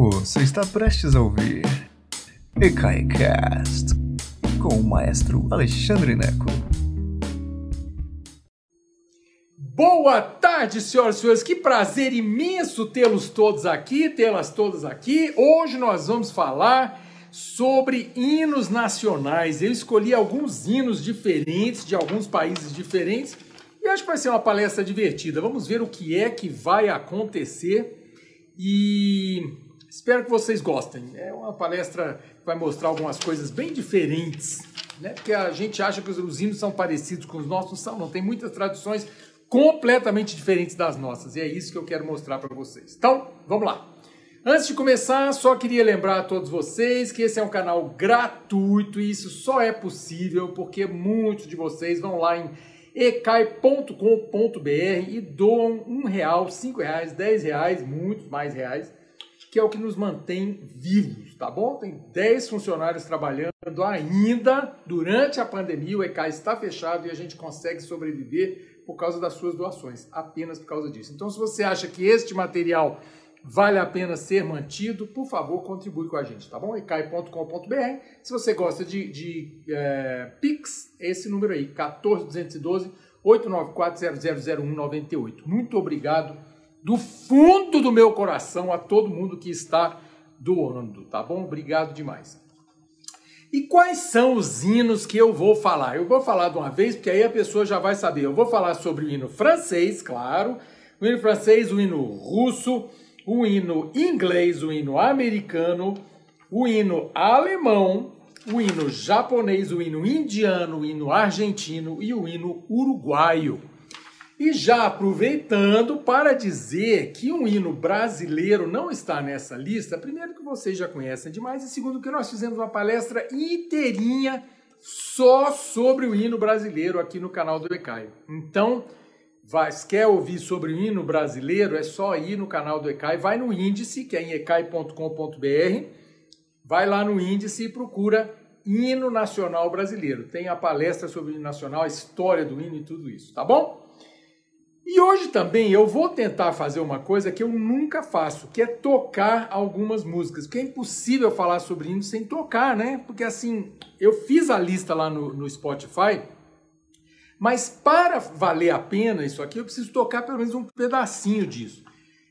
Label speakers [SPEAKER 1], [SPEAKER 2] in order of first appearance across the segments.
[SPEAKER 1] Você está prestes a ouvir EKAICAST com o maestro Alexandre Neco.
[SPEAKER 2] Boa tarde, senhoras e senhores. Que prazer imenso tê-los todos aqui, tê-las todas aqui. Hoje nós vamos falar sobre hinos nacionais. Eu escolhi alguns hinos diferentes de alguns países diferentes e acho que vai ser uma palestra divertida. Vamos ver o que é que vai acontecer e espero que vocês gostem. É uma palestra que vai mostrar algumas coisas bem diferentes, né? Porque a gente acha que os hinos são parecidos com os nossos, não são, não. Tem muitas tradições completamente diferentes das nossas e é isso que eu quero mostrar para vocês. Então, vamos lá. Antes de começar, só queria lembrar a todos vocês que esse é um canal gratuito e isso só é possível porque muitos de vocês vão lá em ecai.com.br e doam um real, cinco reais, dez reais, muitos mais reais, que é o que nos mantém vivos, tá bom? Tem 10 funcionários trabalhando ainda durante a pandemia, o ECAI está fechado e a gente consegue sobreviver por causa das suas doações, apenas por causa disso. Então, se você acha que este material vale a pena ser mantido, por favor, contribui com a gente, tá bom? ecai.com.br. Se você gosta de, de é, Pix, esse número aí, 14212 894000198. Muito obrigado do fundo do meu coração a todo mundo que está doando, tá bom? Obrigado demais. E quais são os hinos que eu vou falar? Eu vou falar de uma vez, porque aí a pessoa já vai saber. Eu vou falar sobre o hino francês, claro, o hino francês, o hino russo, o hino inglês, o hino americano, o hino alemão, o hino japonês, o hino indiano, o hino argentino e o hino uruguaio. E já aproveitando para dizer que um hino brasileiro não está nessa lista, primeiro que vocês já conhecem demais, e segundo que nós fizemos uma palestra inteirinha só sobre o hino brasileiro aqui no canal do ECAI. Então, vai, quer ouvir sobre o hino brasileiro, é só ir no canal do ECAI, vai no índice, que é em ecai.com.br, vai lá no índice e procura hino nacional brasileiro. Tem a palestra sobre o hino nacional, a história do hino e tudo isso, tá bom? E hoje também eu vou tentar fazer uma coisa que eu nunca faço, que é tocar algumas músicas, porque é impossível falar sobre hino sem tocar, né? Porque assim, eu fiz a lista lá no, no Spotify, mas para valer a pena isso aqui, eu preciso tocar pelo menos um pedacinho disso.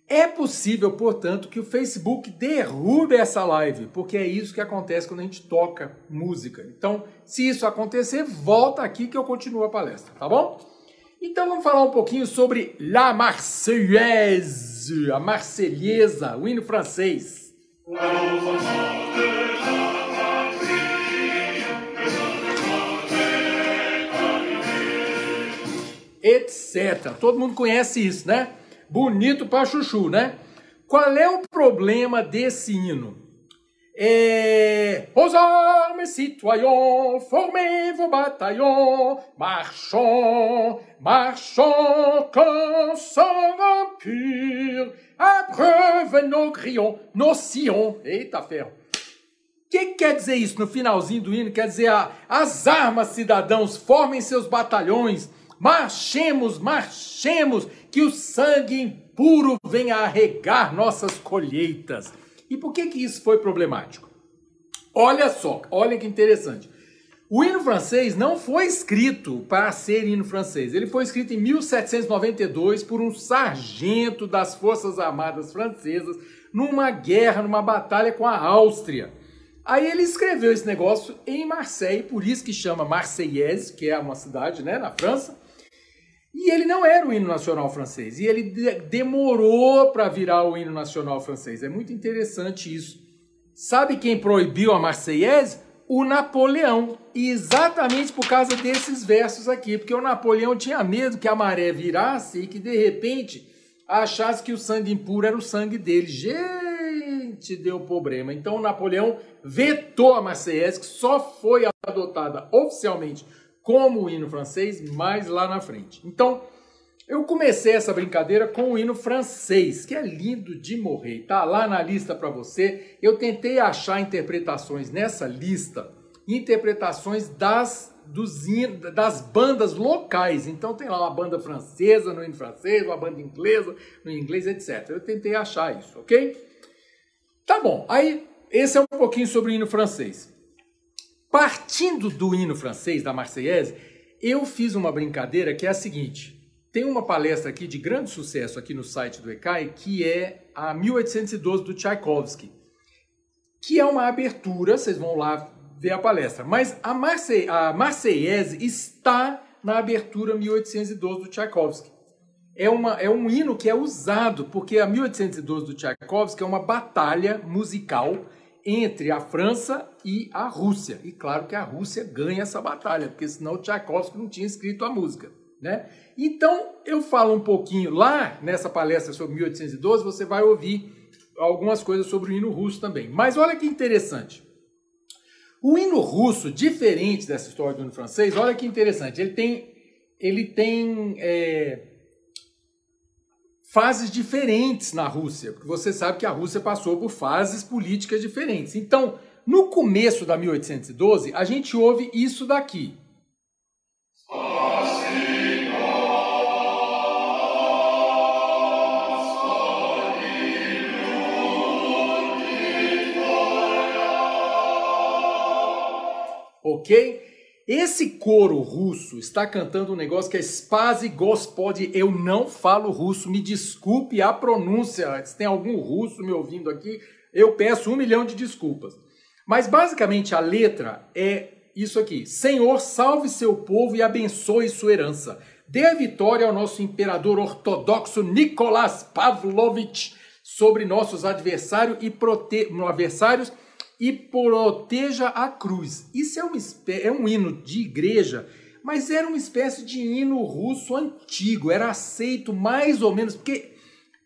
[SPEAKER 2] É possível, portanto, que o Facebook derrube essa live, porque é isso que acontece quando a gente toca música. Então, se isso acontecer, volta aqui que eu continuo a palestra, tá bom? Então vamos falar um pouquinho sobre La Marseillaise, a Marselhesa, o hino francês. etc. Todo mundo conhece isso, né? Bonito para chuchu, né? Qual é o problema desse hino? É... Aux armes, citoyens, formez vos bataillons, marchons, marchons, comme sang pur, preuve nos grillons, nos sillons. Eita ferro! O que quer dizer isso no finalzinho do hino? Quer dizer, as armas, cidadãos, formem seus batalhões, Marchemos, marchemos, que o sangue impuro venha a regar nossas colheitas. E por que, que isso foi problemático? Olha só, olha que interessante. O hino francês não foi escrito para ser hino francês. Ele foi escrito em 1792 por um sargento das Forças Armadas Francesas numa guerra, numa batalha com a Áustria. Aí ele escreveu esse negócio em Marseille, por isso que chama Marseillaise, que é uma cidade né, na França. E ele não era o hino nacional francês. E ele de demorou para virar o hino nacional francês. É muito interessante isso. Sabe quem proibiu a Marseillaise? O Napoleão. E exatamente por causa desses versos aqui. Porque o Napoleão tinha medo que a maré virasse e que de repente achasse que o sangue impuro era o sangue dele. Gente, deu problema. Então o Napoleão vetou a Marseillaise, que só foi adotada oficialmente como o hino francês mais lá na frente. Então, eu comecei essa brincadeira com o hino francês, que é lindo de morrer. Tá lá na lista para você. Eu tentei achar interpretações nessa lista, interpretações das dos das bandas locais. Então tem lá uma banda francesa no hino francês, uma banda inglesa no inglês, etc. Eu tentei achar isso, ok? Tá bom, aí esse é um pouquinho sobre o hino francês. Partindo do hino francês, da Marseillaise, eu fiz uma brincadeira que é a seguinte. Tem uma palestra aqui de grande sucesso aqui no site do ECAI, que é a 1812 do Tchaikovsky, que é uma abertura, vocês vão lá ver a palestra. Mas a, Marse a Marseillaise está na abertura 1812 do Tchaikovsky. É, uma, é um hino que é usado, porque a 1812 do Tchaikovsky é uma batalha musical entre a França e a Rússia. E claro que a Rússia ganha essa batalha, porque senão o Tchaikovsky não tinha escrito a música. Né? Então, eu falo um pouquinho lá nessa palestra sobre 1812, você vai ouvir algumas coisas sobre o hino russo também. Mas olha que interessante. O hino russo, diferente dessa história do hino francês, olha que interessante. Ele tem, ele tem é, fases diferentes na Rússia, porque você sabe que a Rússia passou por fases políticas diferentes. Então, no começo da 1812, a gente ouve isso daqui. ok? Esse coro russo está cantando um negócio que é Spazi Gospodi. Eu não falo russo, me desculpe a pronúncia. Se tem algum russo me ouvindo aqui, eu peço um milhão de desculpas. Mas basicamente a letra é isso aqui: Senhor, salve seu povo e abençoe sua herança. Dê a vitória ao nosso imperador ortodoxo Nicolás Pavlovich sobre nossos adversários e prote... adversários e proteja a cruz. Isso é, é um hino de igreja, mas era uma espécie de hino russo antigo, era aceito mais ou menos, porque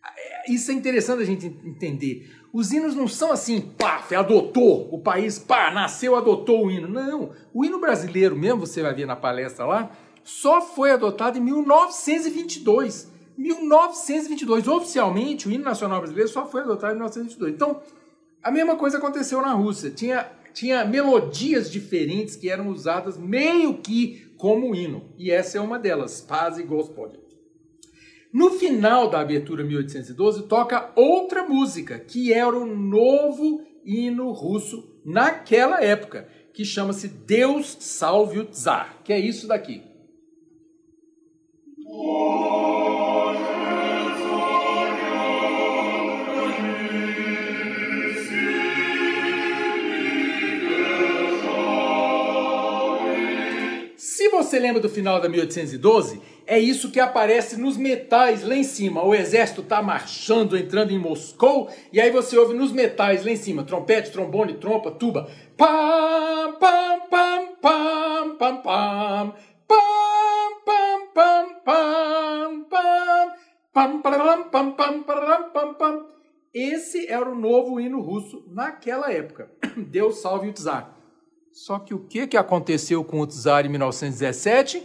[SPEAKER 2] é, isso é interessante a gente entender. Os hinos não são assim, pá, adotou o país, pá, nasceu, adotou o hino. Não, o hino brasileiro mesmo, você vai ver na palestra lá, só foi adotado em 1922. 1922, oficialmente, o hino nacional brasileiro só foi adotado em 1922. Então, a mesma coisa aconteceu na Rússia. Tinha, tinha melodias diferentes que eram usadas meio que como hino. E essa é uma delas, Paz e Gospod. No final da abertura 1812, toca outra música, que era o novo hino russo naquela época, que chama-se Deus Salve o Tsar, que é isso daqui. Você lembra do final da 1812, é isso que aparece nos metais lá em cima. O exército está marchando, entrando em Moscou, e aí você ouve nos metais lá em cima, trompete, trombone, trompa, tuba. Pam, pam, pam, pam, pam, pam. Pam, pam, pam, pam, pam. Pam, pam, pam, pam, pam, pam. Esse era o novo hino russo naquela época. Deus salve o czar. Só que o que, que aconteceu com o Tsar em 1917?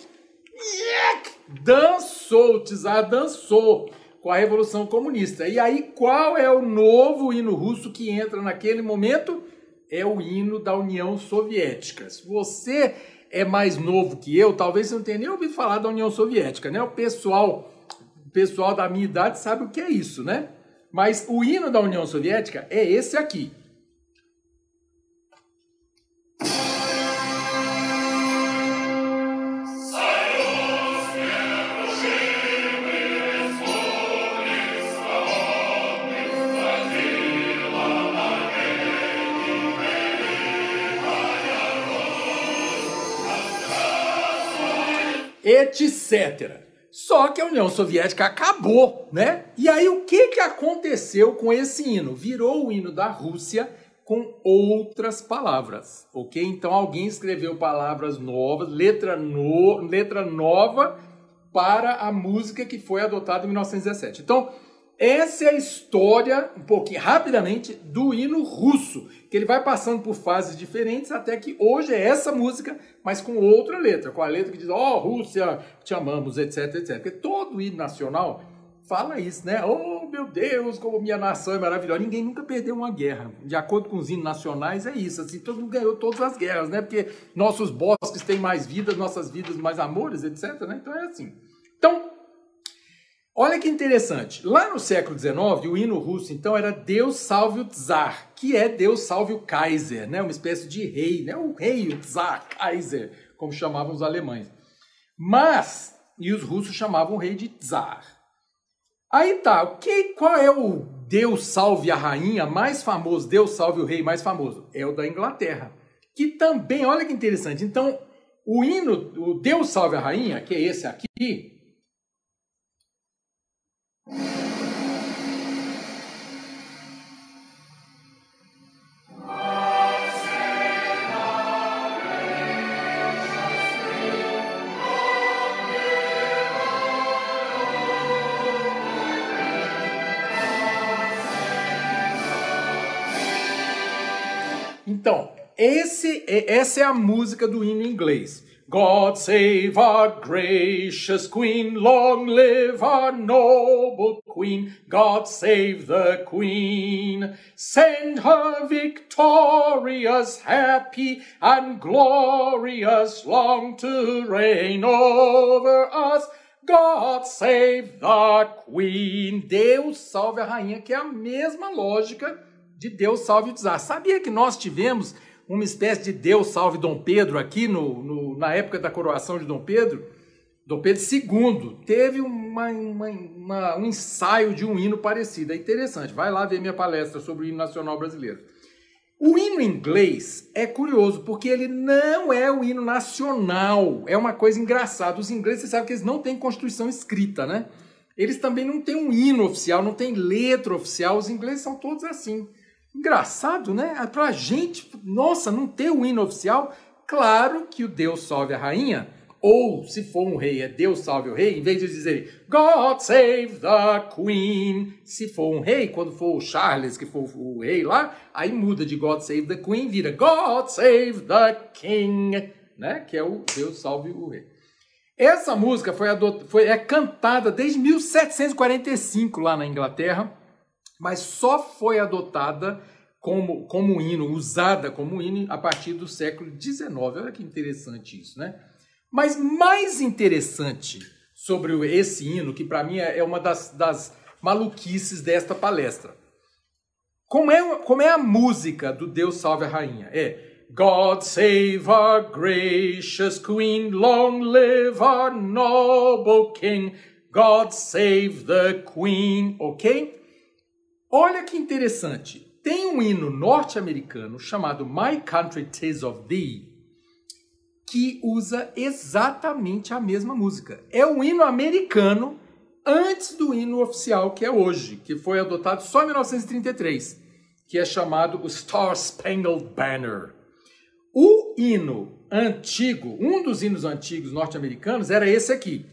[SPEAKER 2] Dançou, o Tsar dançou com a Revolução Comunista. E aí, qual é o novo hino russo que entra naquele momento? É o hino da União Soviética. Se você é mais novo que eu, talvez você não tenha nem ouvido falar da União Soviética, né? O pessoal, o pessoal da minha idade sabe o que é isso, né? Mas o hino da União Soviética é esse aqui. Etc. Só que a União Soviética acabou, né? E aí o que, que aconteceu com esse hino? Virou o hino da Rússia com outras palavras, ok? Então alguém escreveu palavras novas, letra, no, letra nova para a música que foi adotada em 1917. Então, essa é a história, um pouquinho rapidamente, do hino russo, que ele vai passando por fases diferentes até que hoje é essa música, mas com outra letra, com a letra que diz, ó, oh, Rússia, te amamos, etc, etc. Porque todo hino nacional fala isso, né? Oh, meu Deus, como minha nação é maravilhosa. Ninguém nunca perdeu uma guerra. De acordo com os hinos nacionais, é isso. Assim, todo mundo ganhou todas as guerras, né? Porque nossos bosques têm mais vidas, nossas vidas mais amores, etc. Né? Então é assim. Então, Olha que interessante. Lá no século XIX, o hino russo, então, era Deus salve o Tsar, que é Deus salve o Kaiser, né? uma espécie de rei, né? o rei, o Tsar, Kaiser, como chamavam os alemães. Mas, e os russos chamavam o rei de Tsar. Aí tá, que, qual é o Deus salve a rainha mais famoso, Deus salve o rei mais famoso? É o da Inglaterra. Que também, olha que interessante. Então, o hino, o Deus salve a rainha, que é esse aqui, Então, esse, essa é a música do hino inglês. God save our gracious Queen, long live our noble Queen. God save the Queen, send her victorious, happy, and glorious, long to reign over us. God save the Queen. Deus salve a rainha, que é a mesma lógica de Deus salve o desastre. Sabia que nós tivemos uma espécie de Deus salve Dom Pedro aqui no, no na época da coroação de Dom Pedro? Dom Pedro II teve uma, uma, uma, um ensaio de um hino parecido. É interessante. Vai lá ver minha palestra sobre o hino nacional brasileiro. O hino inglês é curioso porque ele não é o hino nacional. É uma coisa engraçada. Os ingleses, você sabe que eles não têm constituição escrita, né? Eles também não têm um hino oficial, não têm letra oficial. Os ingleses são todos assim. Engraçado, né? Pra gente, nossa, não ter o hino oficial, claro que o Deus salve a rainha, ou se for um rei, é Deus salve o rei, em vez de dizer God save the Queen, se for um rei, quando for o Charles, que for o rei lá, aí muda de God save the Queen, vira God save the King, né? Que é o Deus salve o rei. Essa música foi, adot... foi é cantada desde 1745 lá na Inglaterra mas só foi adotada como, como hino, usada como hino a partir do século XIX. Olha que interessante isso, né? Mas mais interessante sobre esse hino, que para mim é uma das, das maluquices desta palestra. Como é, como é a música do Deus Salve a Rainha? É God save our gracious Queen, long live our noble King, God save the Queen, ok? Olha que interessante. Tem um hino norte-americano chamado My Country Tis of Thee que usa exatamente a mesma música. É o hino americano antes do hino oficial que é hoje, que foi adotado só em 1933, que é chamado o Star Spangled Banner. O hino antigo, um dos hinos antigos norte-americanos era esse aqui.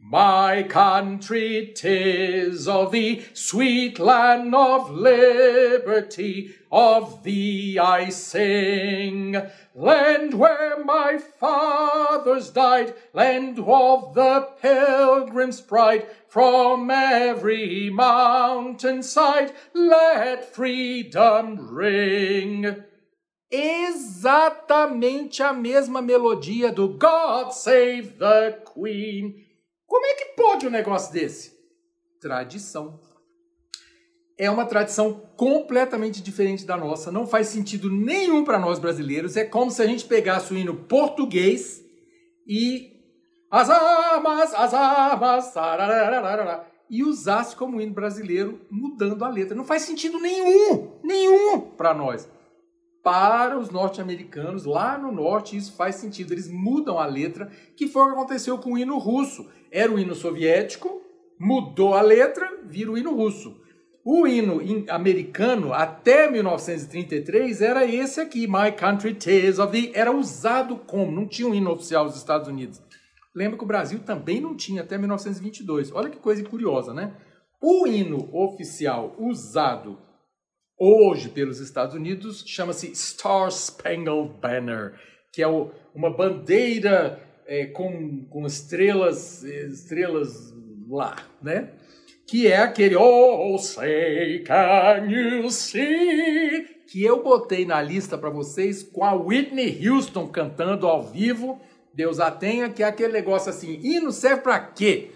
[SPEAKER 2] My country, tis of thee, sweet land of liberty, of thee I sing. Land where my fathers died, land of the pilgrim's pride, from every mountain side, let freedom ring. Exatamente a mesma melodia do God Save the Queen. Como é que pode um negócio desse? Tradição. É uma tradição completamente diferente da nossa, não faz sentido nenhum para nós brasileiros. É como se a gente pegasse o hino português e as armas, as armas, e usasse como hino brasileiro, mudando a letra. Não faz sentido nenhum, nenhum para nós para os norte-americanos, lá no norte, isso faz sentido. Eles mudam a letra, que foi o que aconteceu com o hino russo. Era o hino soviético, mudou a letra, vira o hino russo. O hino americano, até 1933, era esse aqui, My Country Tis of the... Era usado como, não tinha um hino oficial dos Estados Unidos. Lembra que o Brasil também não tinha até 1922. Olha que coisa curiosa, né? O hino oficial usado hoje pelos Estados Unidos chama-se Star Spangled Banner, que é uma bandeira é, com, com estrelas, estrelas lá, né? Que é aquele Oh, say can you see? Que eu botei na lista para vocês com a Whitney Houston cantando ao vivo. Deus a tenha, que é aquele negócio assim, hino serve para quê?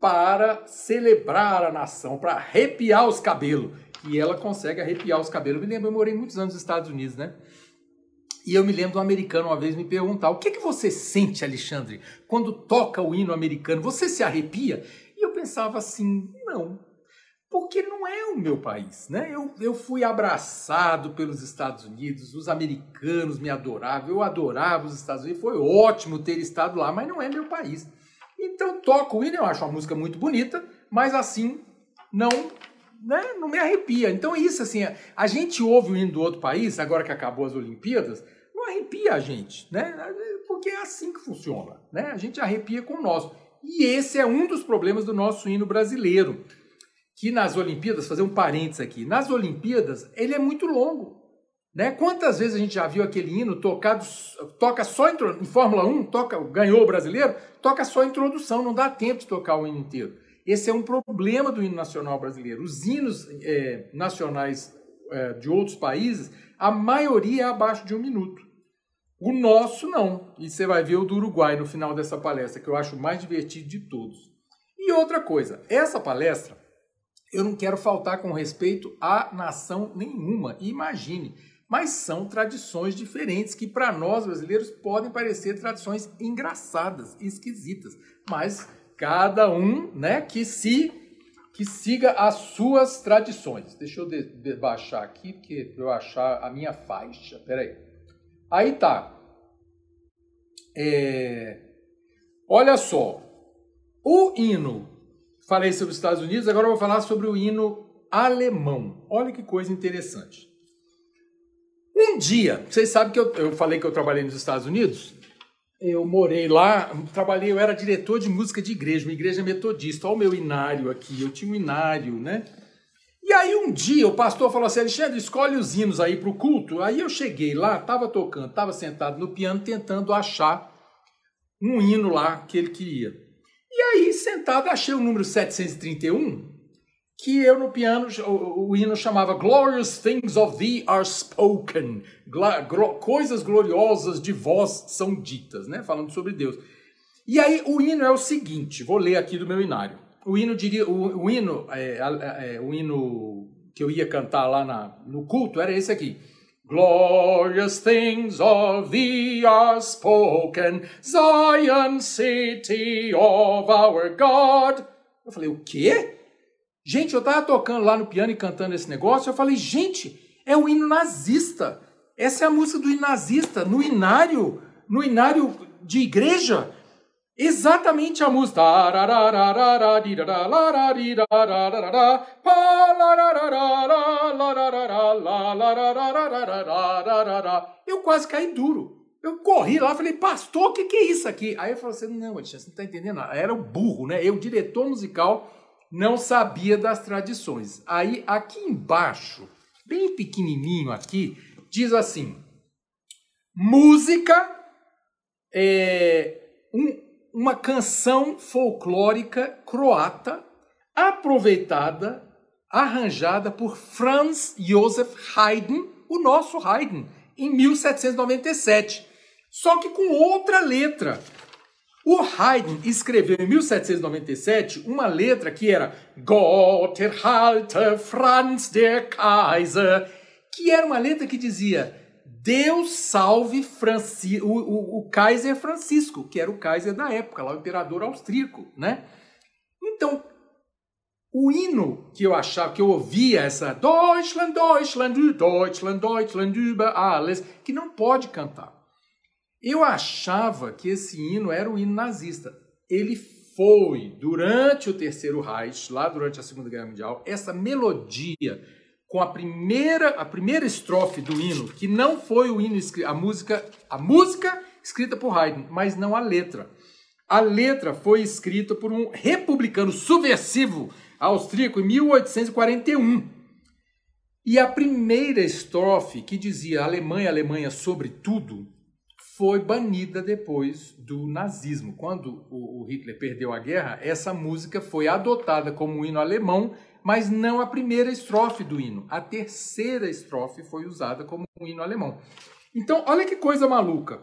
[SPEAKER 2] para celebrar a nação, para arrepiar os cabelos. E ela consegue arrepiar os cabelos. Eu me lembro, eu morei muitos anos nos Estados Unidos, né? E eu me lembro de um americano uma vez me perguntar: o que, que você sente, Alexandre, quando toca o hino americano? Você se arrepia? E eu pensava assim: não, porque não é o meu país, né? Eu, eu fui abraçado pelos Estados Unidos, os americanos me adoravam, eu adorava os Estados Unidos, foi ótimo ter estado lá, mas não é meu país. Então toco o hino, eu acho uma música muito bonita, mas assim não né, não me arrepia. Então isso assim, a gente ouve o hino do outro país, agora que acabou as Olimpíadas, não arrepia a gente, né? Porque é assim que funciona, né? A gente arrepia com o nosso. E esse é um dos problemas do nosso hino brasileiro que nas Olimpíadas, fazer um parênteses aqui, nas Olimpíadas ele é muito longo. Né? Quantas vezes a gente já viu aquele hino tocado, toca só em Fórmula 1, toca, ganhou o brasileiro, toca só a introdução, não dá tempo de tocar o hino inteiro. Esse é um problema do hino nacional brasileiro. Os hinos é, nacionais é, de outros países, a maioria é abaixo de um minuto. O nosso não. E você vai ver o do Uruguai no final dessa palestra, que eu acho mais divertido de todos. E outra coisa, essa palestra eu não quero faltar com respeito a nação nenhuma, imagine. Mas são tradições diferentes que para nós brasileiros podem parecer tradições engraçadas, esquisitas, mas cada um, né, que se que siga as suas tradições. Deixa eu de, de baixar aqui porque eu achar a minha faixa. Peraí. Aí tá. É... Olha só. O hino Falei sobre os Estados Unidos, agora eu vou falar sobre o hino alemão. Olha que coisa interessante. Um dia, vocês sabem que eu, eu falei que eu trabalhei nos Estados Unidos? Eu morei lá, trabalhei, eu era diretor de música de igreja, uma igreja metodista. Olha o meu inário aqui, eu tinha um inário, né? E aí um dia o pastor falou assim, Alexandre, escolhe os hinos aí para o culto. Aí eu cheguei lá, estava tocando, estava sentado no piano tentando achar um hino lá que ele queria. E aí, sentado, achei o número 731, que eu no piano, o, o hino chamava Glorious Things of Thee Are Spoken. Gla, gro, coisas gloriosas de vós são ditas, né? Falando sobre Deus. E aí, o hino é o seguinte, vou ler aqui do meu inário. O hino diria, o, o hino, é, é, o hino que eu ia cantar lá na, no culto era esse aqui. Glorious things of thee are spoken, Zion city of our God. Eu falei, o quê? Gente, eu tava tocando lá no piano e cantando esse negócio, eu falei, gente, é o hino nazista. Essa é a música do hino nazista, no inário, no inário de igreja. Exatamente a música. Eu quase caí duro. Eu corri lá, falei, pastor, o que, que é isso aqui? Aí eu falei assim, não, Alexandre, você não está entendendo Era o burro, né? Eu, diretor musical, não sabia das tradições. Aí, aqui embaixo, bem pequenininho aqui, diz assim, música é um, uma canção folclórica croata aproveitada, arranjada por Franz Josef Haydn, o nosso Haydn, em 1797. Só que com outra letra. O Haydn escreveu em 1797 uma letra que era Gott erhalte Franz der Kaiser, que era uma letra que dizia Deus salve Franci o, o, o Kaiser Francisco, que era o Kaiser da época, lá o imperador austríaco, né? Então, o hino que eu achava, que eu ouvia essa Deutschland, Deutschland, Deutschland, Deutschland über alles, que não pode cantar. Eu achava que esse hino era o hino nazista. Ele foi, durante o Terceiro Reich, lá durante a Segunda Guerra Mundial, essa melodia com a primeira, a primeira estrofe do hino, que não foi o hino a música, a música escrita por Haydn, mas não a letra. A letra foi escrita por um republicano subversivo austríaco em 1841. E a primeira estrofe, que dizia Alemanha, Alemanha sobre tudo, foi banida depois do nazismo. Quando o Hitler perdeu a guerra, essa música foi adotada como hino alemão mas não a primeira estrofe do hino. A terceira estrofe foi usada como um hino alemão. Então, olha que coisa maluca.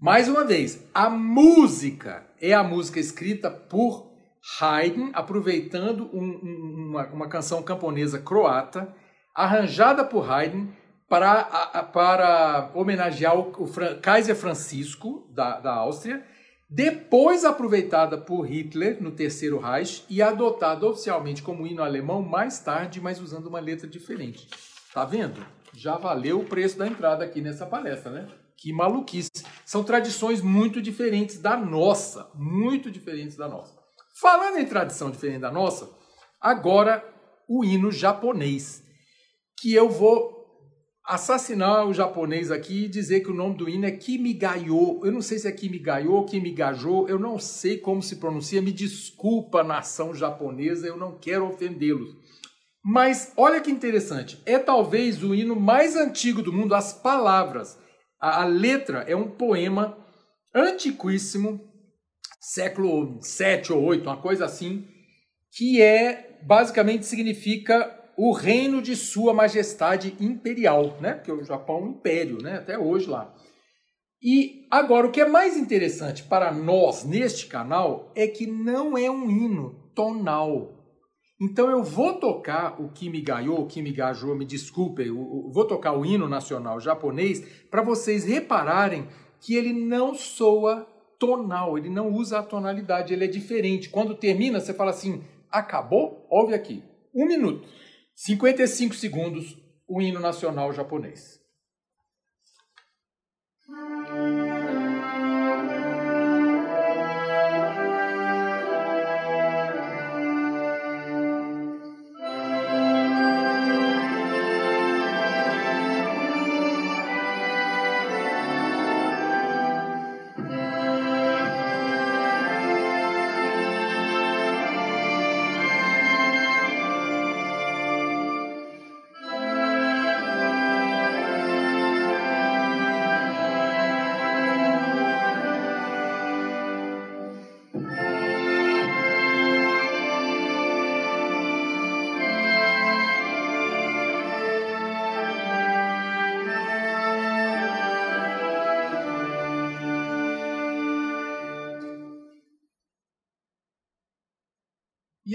[SPEAKER 2] Mais uma vez, a música é a música escrita por Haydn, aproveitando um, um, uma, uma canção camponesa croata, arranjada por Haydn para, para homenagear o, o Kaiser Francisco, da, da Áustria, depois aproveitada por Hitler no Terceiro Reich e adotada oficialmente como hino alemão mais tarde, mas usando uma letra diferente. Tá vendo? Já valeu o preço da entrada aqui nessa palestra, né? Que maluquice. São tradições muito diferentes da nossa, muito diferentes da nossa. Falando em tradição diferente da nossa, agora o hino japonês, que eu vou assassinar o japonês aqui e dizer que o nome do hino é Kimigayo. Eu não sei se é Kimigayo Kimigajo, eu não sei como se pronuncia. Me desculpa, nação japonesa, eu não quero ofendê-los. Mas olha que interessante, é talvez o hino mais antigo do mundo, as palavras. A, a letra é um poema antiquíssimo, século 7 ou 8, uma coisa assim, que é basicamente significa o reino de sua majestade imperial, né? Porque o Japão é um império, né? Até hoje lá. E agora o que é mais interessante para nós neste canal é que não é um hino tonal. Então eu vou tocar o Kimigayo, o Kimigajo, me desculpem, vou tocar o hino nacional japonês para vocês repararem que ele não soa tonal, ele não usa a tonalidade, ele é diferente. Quando termina, você fala assim, acabou? Ouve aqui, um minuto. 55 segundos, o hino nacional japonês.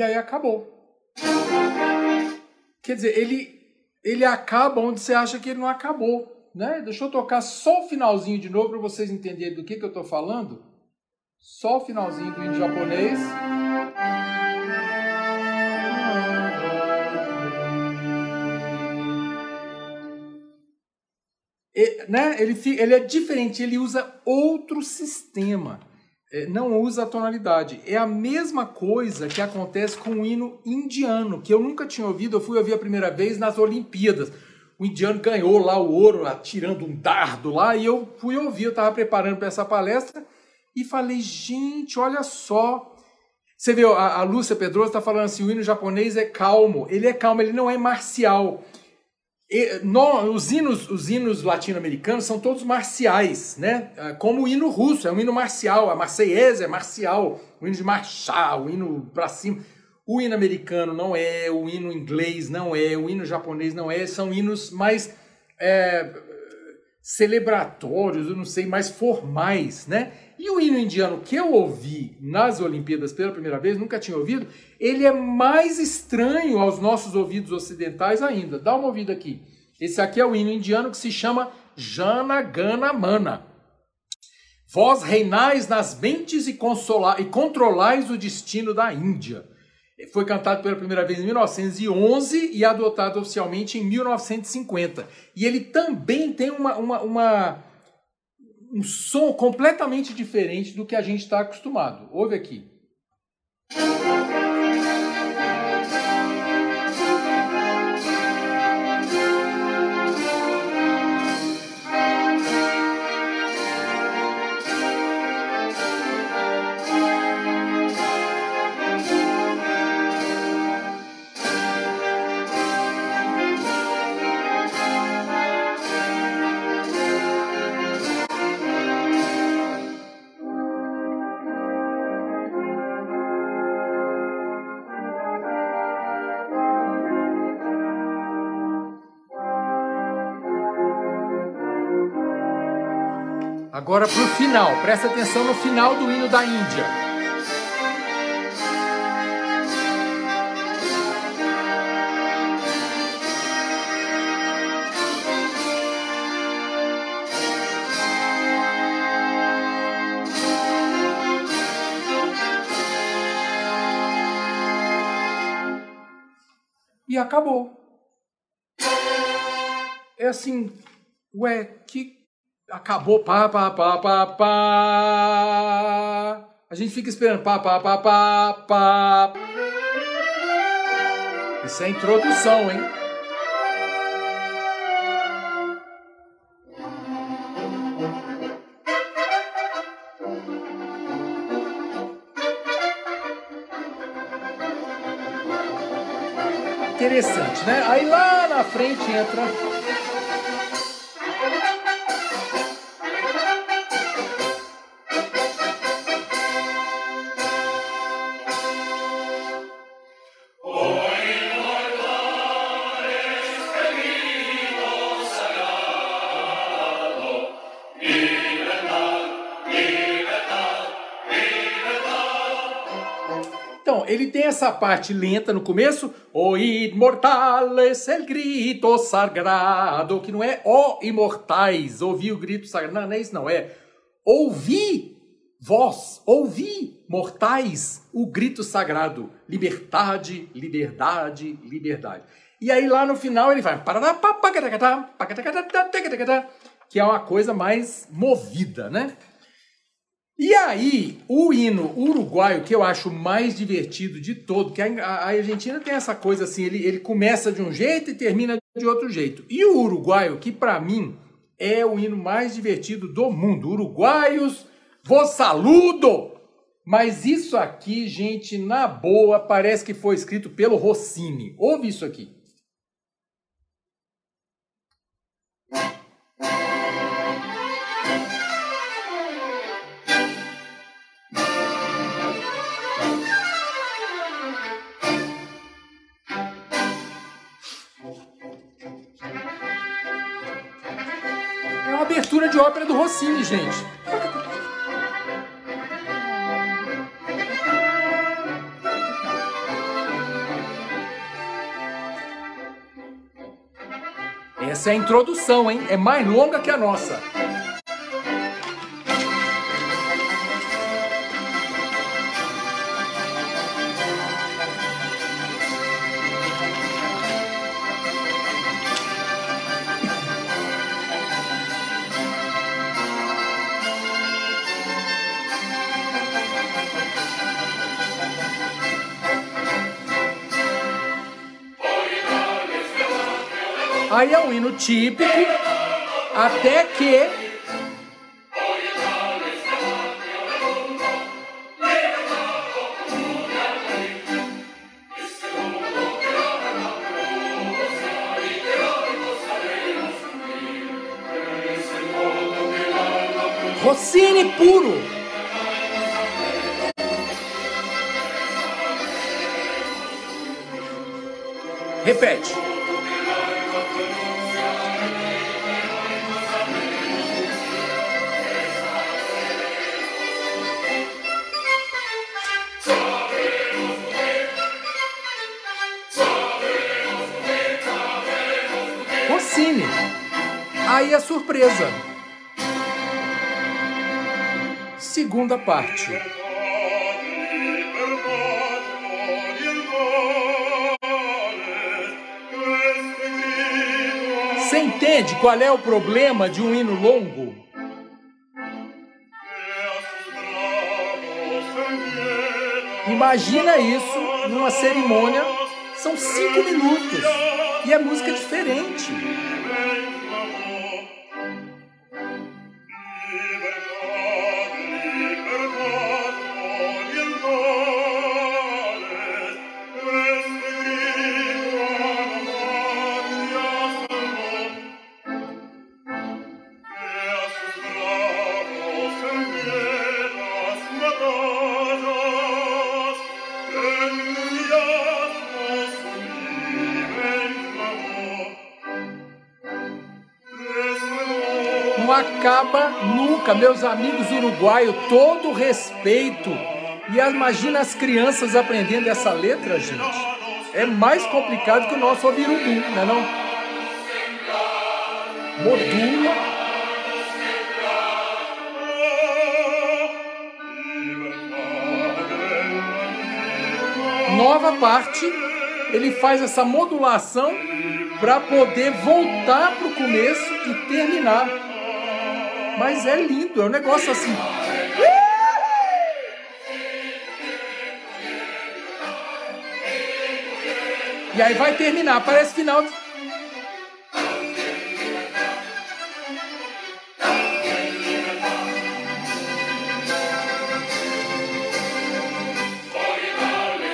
[SPEAKER 2] E aí acabou. Quer dizer, ele, ele acaba onde você acha que ele não acabou. Né? Deixa eu tocar só o finalzinho de novo para vocês entenderem do que, que eu estou falando. Só o finalzinho do hino japonês. E, né? ele, ele é diferente, ele usa outro sistema. É, não usa a tonalidade. É a mesma coisa que acontece com o hino indiano, que eu nunca tinha ouvido, eu fui ouvir a primeira vez nas Olimpíadas. O indiano ganhou lá o ouro, atirando um dardo lá, e eu fui ouvir, eu estava preparando para essa palestra, e falei, gente, olha só. Você vê, a, a Lúcia Pedroso está falando assim, o hino japonês é calmo. Ele é calmo, ele não é marcial no, os hinos, os hinos latino-americanos são todos marciais, né? É, como o hino russo, é um hino marcial, a Marseillaise é marcial, o hino de marchar, o hino para cima. O hino americano não é, o hino inglês não é, o hino japonês não é, são hinos mais é, celebratórios, eu não sei, mais formais, né? E o hino indiano que eu ouvi nas Olimpíadas pela primeira vez, nunca tinha ouvido, ele é mais estranho aos nossos ouvidos ocidentais ainda. Dá uma ouvida aqui. Esse aqui é o hino indiano que se chama Jana Gana Mana. Vós reinais nas mentes e, e controlais o destino da Índia. Foi cantado pela primeira vez em 1911 e adotado oficialmente em 1950. E ele também tem uma, uma, uma um som completamente diferente do que a gente está acostumado. Ouve aqui. agora para o final. Presta atenção no final do hino da Índia. E acabou. É assim, ué, que acabou, pá, pá, pá, pá, pá. A gente fica esperando, pá, pá, pá, pá, pá. Isso é introdução, hein? Interessante, né? Aí lá na frente entra essa parte lenta no começo, o imortales, el grito sagrado, que não é ó imortais, ouvir o grito sagrado, não, é isso não, é ouvir vós, ouvir mortais o grito sagrado, liberdade, liberdade, liberdade. E aí lá no final ele vai que é uma coisa mais movida, né? E aí, o hino uruguaio, que eu acho mais divertido de todo, que a, Argentina tem essa coisa assim, ele, ele começa de um jeito e termina de outro jeito. E o uruguaio, que para mim é o hino mais divertido do mundo. Uruguaios, vos saludo! Mas isso aqui, gente, na boa, parece que foi escrito pelo Rossini. Ouve isso aqui. Ópera do Rossini, gente. Essa é a introdução, hein? É mais longa que a nossa. Aí é um hino típico, até que Rossini puro. Repete. Surpresa. Segunda parte. Você entende qual é o problema de um hino longo? Imagina isso numa cerimônia, são cinco minutos e a música é diferente. Nunca. Meus amigos uruguaios, todo respeito. E imagina as crianças aprendendo essa letra, gente. É mais complicado que o nosso ouvir não é não? Modula. Nova parte, ele faz essa modulação para poder voltar pro começo e terminar. Mas é lindo, é um negócio assim. E aí vai terminar, parece final.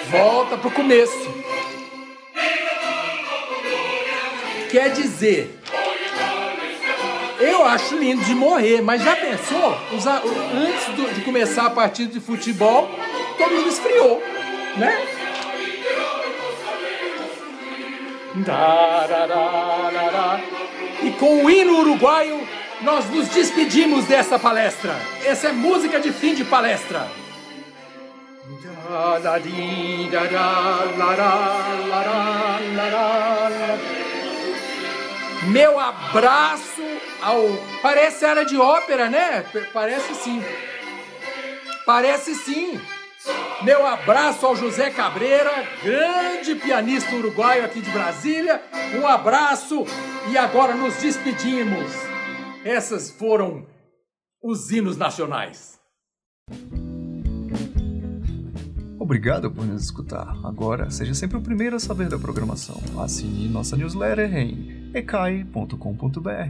[SPEAKER 2] Volta pro começo. Quer dizer, acho lindo de morrer, mas já pensou? Antes de começar a partida de futebol, todo mundo esfriou, né? E com o hino uruguaio, nós nos despedimos dessa palestra. Essa é música de fim de palestra. Meu abraço ao. Parece área de ópera, né? Parece sim. Parece sim. Meu abraço ao José Cabreira, grande pianista uruguaio aqui de Brasília. Um abraço e agora nos despedimos. Essas foram os hinos nacionais.
[SPEAKER 1] Obrigado por nos escutar. Agora, seja sempre o primeiro a saber da programação. Assine nossa newsletter em ecai.com.br.